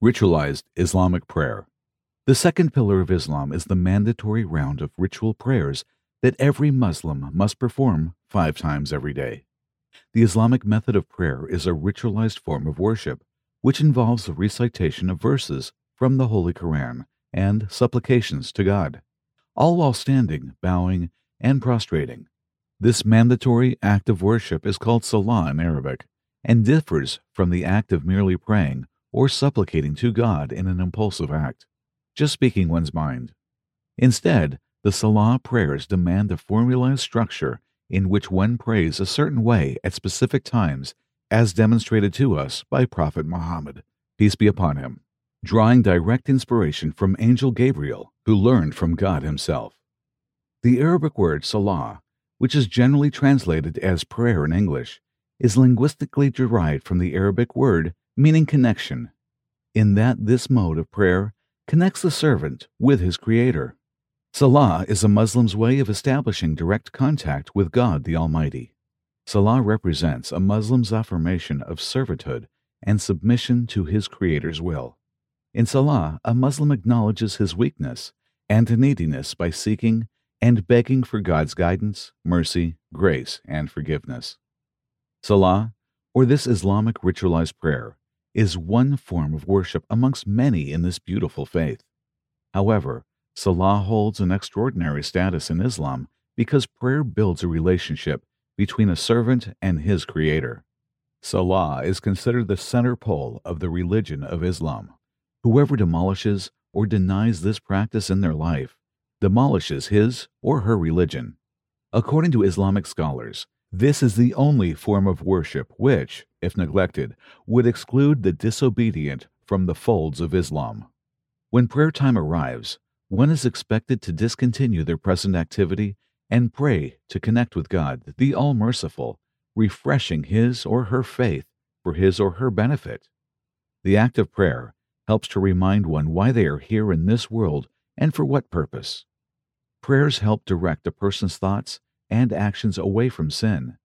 Ritualized Islamic Prayer. The second pillar of Islam is the mandatory round of ritual prayers that every Muslim must perform five times every day. The Islamic method of prayer is a ritualized form of worship, which involves the recitation of verses from the Holy Quran and supplications to God, all while standing, bowing, and prostrating. This mandatory act of worship is called salah in Arabic and differs from the act of merely praying or supplicating to God in an impulsive act, just speaking one's mind. Instead, the Salah prayers demand a formalized structure in which one prays a certain way at specific times, as demonstrated to us by Prophet Muhammad, peace be upon him, drawing direct inspiration from Angel Gabriel, who learned from God himself. The Arabic word Salah, which is generally translated as prayer in English, is linguistically derived from the Arabic word meaning connection, in that this mode of prayer connects the servant with his Creator. Salah is a Muslim's way of establishing direct contact with God the Almighty. Salah represents a Muslim's affirmation of servitude and submission to his Creator's will. In Salah, a Muslim acknowledges his weakness and neediness by seeking and begging for God's guidance, mercy, grace, and forgiveness. Salah, or this Islamic ritualized prayer, is one form of worship amongst many in this beautiful faith. However, Salah holds an extraordinary status in Islam because prayer builds a relationship between a servant and his creator. Salah is considered the center pole of the religion of Islam. Whoever demolishes or denies this practice in their life demolishes his or her religion. According to Islamic scholars, this is the only form of worship which, if neglected, would exclude the disobedient from the folds of Islam. When prayer time arrives, one is expected to discontinue their present activity and pray to connect with God, the All Merciful, refreshing his or her faith for his or her benefit. The act of prayer helps to remind one why they are here in this world and for what purpose. Prayers help direct a person's thoughts and actions away from sin,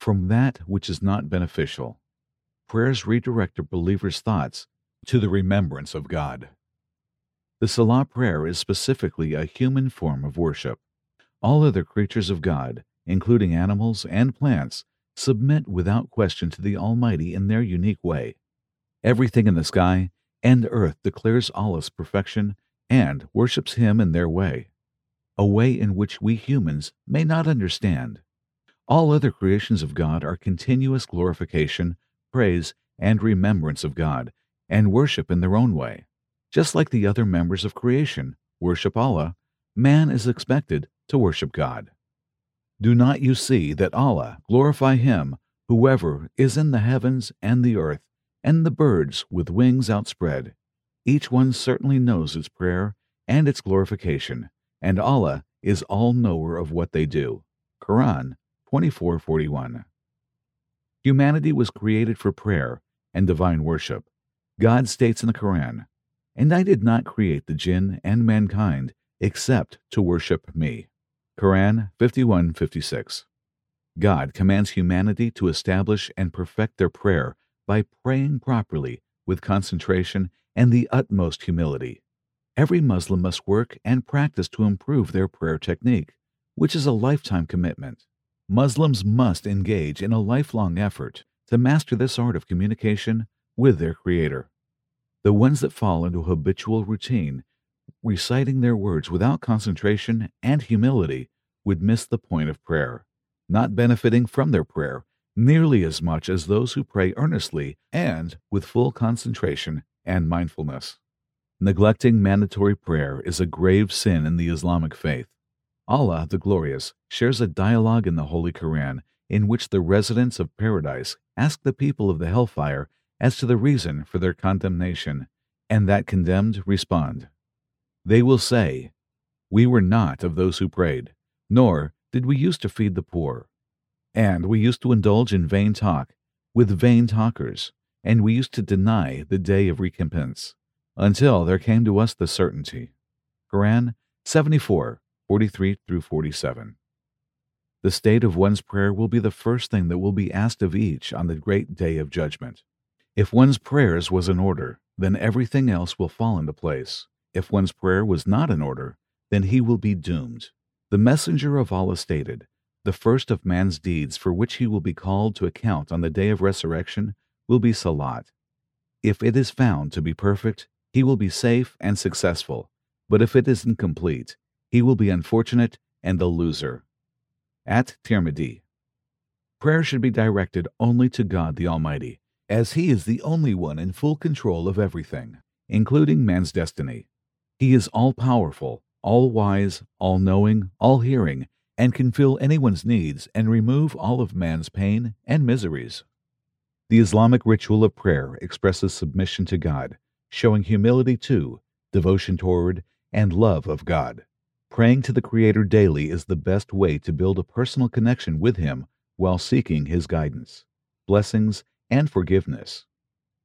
from that which is not beneficial. Prayers redirect a believer's thoughts to the remembrance of God. The Salah prayer is specifically a human form of worship. All other creatures of God, including animals and plants, submit without question to the Almighty in their unique way. Everything in the sky and earth declares Allah's perfection and worships Him in their way a way in which we humans may not understand. All other creations of God are continuous glorification, praise, and remembrance of God, and worship in their own way. Just like the other members of creation worship Allah, man is expected to worship God. Do not you see that Allah glorify Him, whoever is in the heavens and the earth, and the birds with wings outspread? Each one certainly knows its prayer and its glorification, and Allah is all knower of what they do. Quran 24:41. Humanity was created for prayer and divine worship. God states in the Quran, "And I did not create the jinn and mankind except to worship me." Quran 51:56. God commands humanity to establish and perfect their prayer by praying properly with concentration and the utmost humility. Every Muslim must work and practice to improve their prayer technique, which is a lifetime commitment. Muslims must engage in a lifelong effort to master this art of communication with their Creator. The ones that fall into habitual routine, reciting their words without concentration and humility, would miss the point of prayer, not benefiting from their prayer nearly as much as those who pray earnestly and with full concentration and mindfulness. Neglecting mandatory prayer is a grave sin in the Islamic faith. Allah the Glorious shares a dialogue in the Holy Quran in which the residents of paradise ask the people of the hellfire as to the reason for their condemnation, and that condemned respond. They will say, We were not of those who prayed, nor did we used to feed the poor. And we used to indulge in vain talk with vain talkers, and we used to deny the day of recompense until there came to us the certainty. Quran 74, 43 through 47. The state of one's prayer will be the first thing that will be asked of each on the great day of judgment. If one's prayers was in order, then everything else will fall into place. If one's prayer was not in order, then he will be doomed. The messenger of Allah stated, The first of man's deeds for which he will be called to account on the day of resurrection will be salat. If it is found to be perfect, he will be safe and successful, but if it is incomplete, he will be unfortunate and the loser. At Tirmidhi. Prayer should be directed only to God the Almighty, as He is the only one in full control of everything, including man's destiny. He is all powerful, all wise, all knowing, all hearing, and can fill anyone's needs and remove all of man's pain and miseries. The Islamic ritual of prayer expresses submission to God, showing humility to, devotion toward, and love of God. Praying to the Creator daily is the best way to build a personal connection with Him while seeking His guidance, blessings, and forgiveness.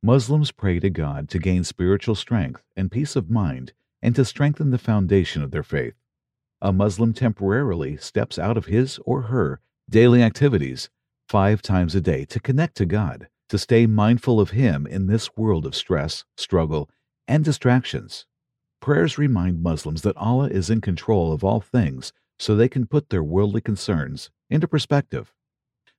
Muslims pray to God to gain spiritual strength and peace of mind and to strengthen the foundation of their faith. A Muslim temporarily steps out of his or her daily activities five times a day to connect to God, to stay mindful of Him in this world of stress, struggle, and distractions. Prayers remind Muslims that Allah is in control of all things so they can put their worldly concerns into perspective.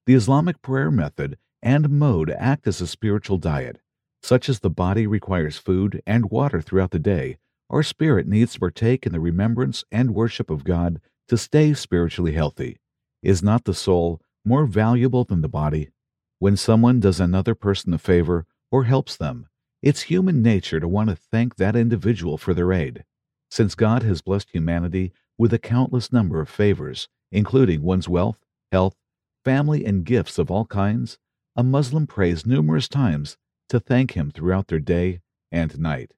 The Islamic prayer method and mode act as a spiritual diet. Such as the body requires food and water throughout the day, our spirit needs to partake in the remembrance and worship of God to stay spiritually healthy. Is not the soul more valuable than the body? When someone does another person a favor or helps them, it's human nature to want to thank that individual for their aid. Since God has blessed humanity with a countless number of favors, including one's wealth, health, family, and gifts of all kinds, a Muslim prays numerous times to thank Him throughout their day and night.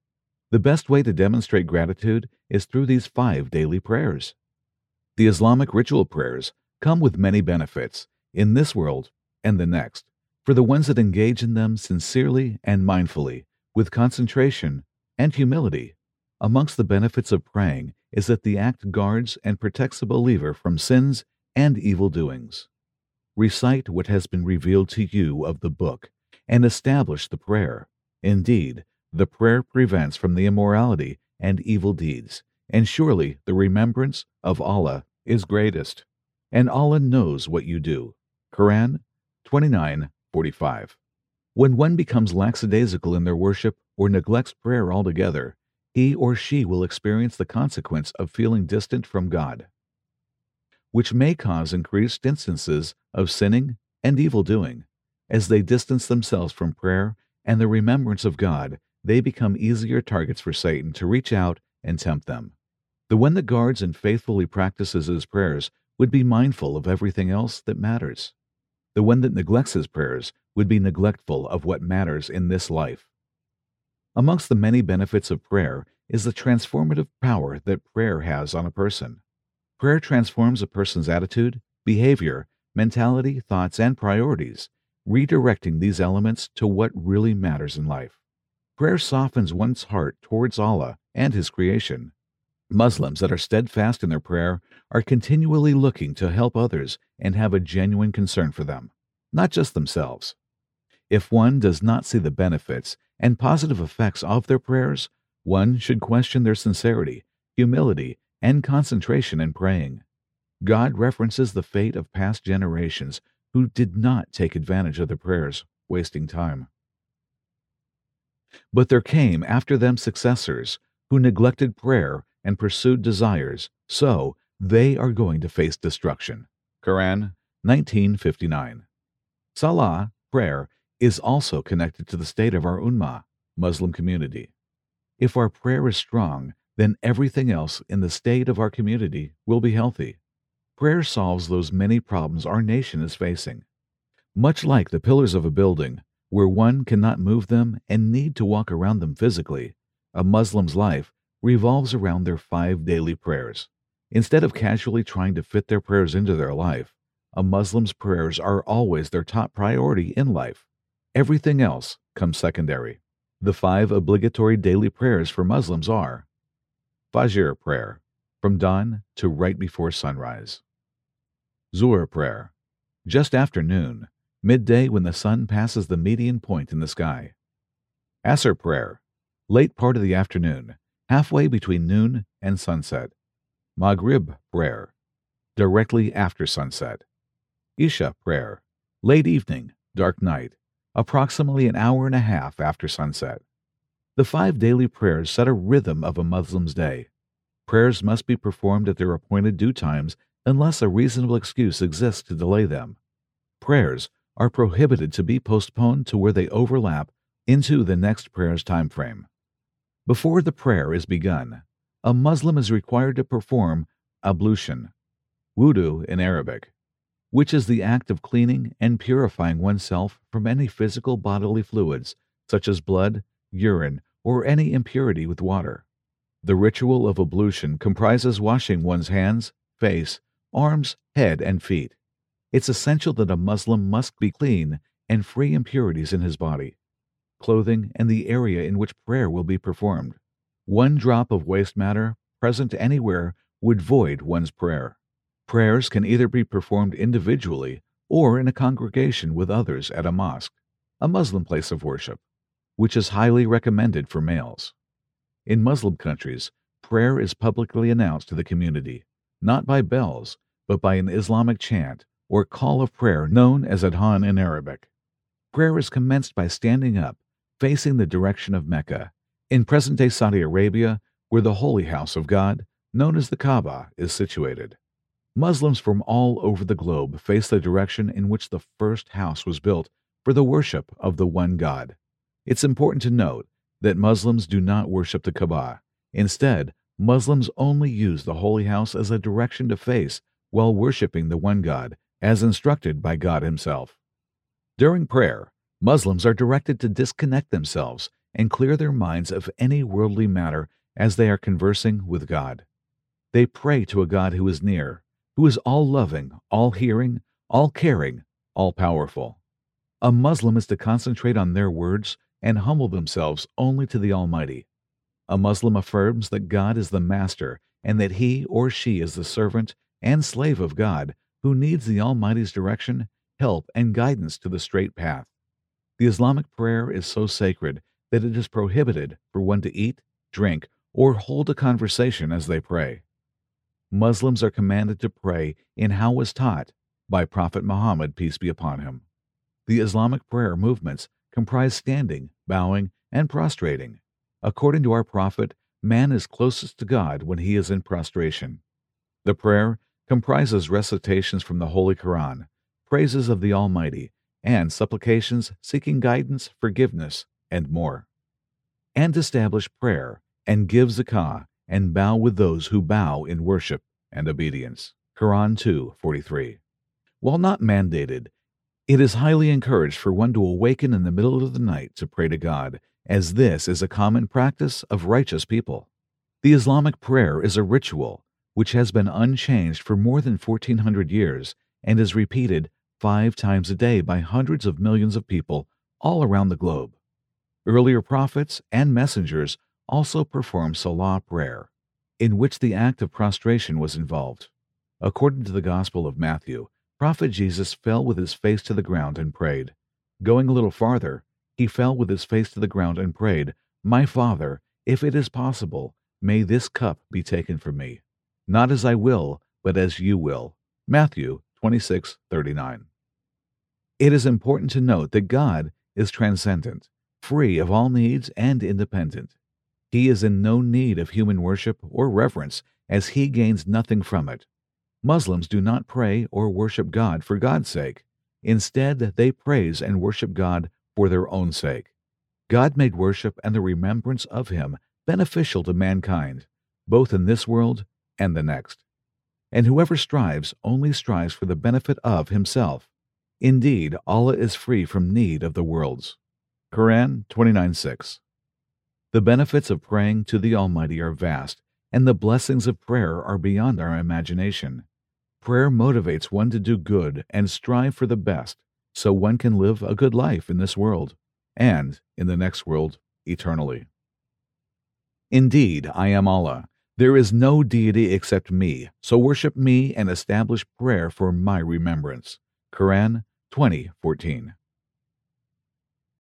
The best way to demonstrate gratitude is through these five daily prayers. The Islamic ritual prayers come with many benefits in this world and the next for the ones that engage in them sincerely and mindfully, with concentration and humility. Amongst the benefits of praying is that the act guards and protects a believer from sins and evil doings. Recite what has been revealed to you of the book and establish the prayer. Indeed, the prayer prevents from the immorality and evil deeds, and surely the remembrance of Allah is greatest. And Allah knows what you do. Quran 29:45. When one becomes lackadaisical in their worship or neglects prayer altogether, he or she will experience the consequence of feeling distant from God, which may cause increased instances of sinning and evil doing. As they distance themselves from prayer and the remembrance of God, they become easier targets for Satan to reach out and tempt them. The one that guards and faithfully practices his prayers would be mindful of everything else that matters. The one that neglects his prayers would be neglectful of what matters in this life. Amongst the many benefits of prayer is the transformative power that prayer has on a person. Prayer transforms a person's attitude, behavior, mentality, thoughts, and priorities, redirecting these elements to what really matters in life. Prayer softens one's heart towards Allah and His creation. Muslims that are steadfast in their prayer are continually looking to help others and have a genuine concern for them, not just themselves. If one does not see the benefits and positive effects of their prayers, one should question their sincerity, humility, and concentration in praying. God references the fate of past generations who did not take advantage of their prayers, wasting time. But there came after them successors who neglected prayer and pursued desires, so they are going to face destruction. Quran 1959. Salah, prayer, is also connected to the state of our ummah, Muslim community. If our prayer is strong, then everything else in the state of our community will be healthy. Prayer solves those many problems our nation is facing. Much like the pillars of a building, where one cannot move them and need to walk around them physically, a Muslim's life revolves around their five daily prayers. Instead of casually trying to fit their prayers into their life, a Muslim's prayers are always their top priority in life. Everything else comes secondary. The five obligatory daily prayers for Muslims are Fajr prayer, from dawn to right before sunrise. Zuhr prayer, just after noon, midday when the sun passes the median point in the sky. Asr prayer, late part of the afternoon, halfway between noon and sunset. Maghrib prayer, directly after sunset. Isha prayer, late evening, dark night, approximately an hour and a half after sunset. The five daily prayers set a rhythm of a Muslim's day. Prayers must be performed at their appointed due times unless a reasonable excuse exists to delay them. Prayers are prohibited to be postponed to where they overlap into the next prayer's time frame. Before the prayer is begun, a Muslim is required to perform ablution, wudu in Arabic, which is the act of cleaning and purifying oneself from any physical bodily fluids, such as blood, urine, or any impurity with water. The ritual of ablution comprises washing one's hands, face, arms, head, and feet. It's essential that a Muslim must be clean and free impurities in his body, clothing, and the area in which prayer will be performed. One drop of waste matter present anywhere would void one's prayer. Prayers can either be performed individually or in a congregation with others at a mosque, a Muslim place of worship, which is highly recommended for males. In Muslim countries, prayer is publicly announced to the community, not by bells, but by an Islamic chant or call of prayer known as adhan in Arabic. Prayer is commenced by standing up, facing the direction of Mecca, in present day Saudi Arabia, where the holy house of God, known as the Kaaba, is situated. Muslims from all over the globe face the direction in which the first house was built for the worship of the one God. It's important to note that Muslims do not worship the Kaaba. Instead, Muslims only use the holy house as a direction to face while worshiping the one God as instructed by God Himself. During prayer, Muslims are directed to disconnect themselves and clear their minds of any worldly matter as they are conversing with God. They pray to a God who is near, who is all loving, all hearing, all caring, all powerful. A Muslim is to concentrate on their words and humble themselves only to the Almighty. A Muslim affirms that God is the master and that he or she is the servant and slave of God who needs the Almighty's direction, help, and guidance to the straight path. The Islamic prayer is so sacred that it is prohibited for one to eat, drink, or hold a conversation as they pray. Muslims are commanded to pray in how was taught by Prophet Muhammad, peace be upon him. The Islamic prayer movements comprise standing, bowing, and prostrating. According to our Prophet, man is closest to God when he is in prostration. The prayer comprises recitations from the Holy Quran, praises of the Almighty, and supplications seeking guidance, forgiveness, and more. And establish prayer, and give zakah, and bow with those who bow in worship and obedience. Quran 2:43. While not mandated, it is highly encouraged for one to awaken in the middle of the night to pray to God, as this is a common practice of righteous people. The Islamic prayer is a ritual which has been unchanged for more than 1400 years and is repeated five times a day by hundreds of millions of people all around the globe. Earlier prophets and messengers also performed Salah prayer, in which the act of prostration was involved. According to the Gospel of Matthew, Prophet Jesus fell with his face to the ground and prayed. Going a little farther, he fell with his face to the ground and prayed, My Father, if it is possible, may this cup be taken from me. Not as I will, but as you will. Matthew 26:39. It is important to note that God is transcendent, free of all needs and independent. He is in no need of human worship or reverence as he gains nothing from it. Muslims do not pray or worship God for God's sake. Instead, they praise and worship God for their own sake. God made worship and the remembrance of him beneficial to mankind, both in this world and the next. And whoever strives only strives for the benefit of himself. Indeed, Allah is free from need of the worlds. Quran 29:6. The benefits of praying to the Almighty are vast, and the blessings of prayer are beyond our imagination. Prayer motivates one to do good and strive for the best, so one can live a good life in this world and in the next world eternally. Indeed, I am Allah there is no deity except me, so worship me and establish prayer for my remembrance. Quran 20:14.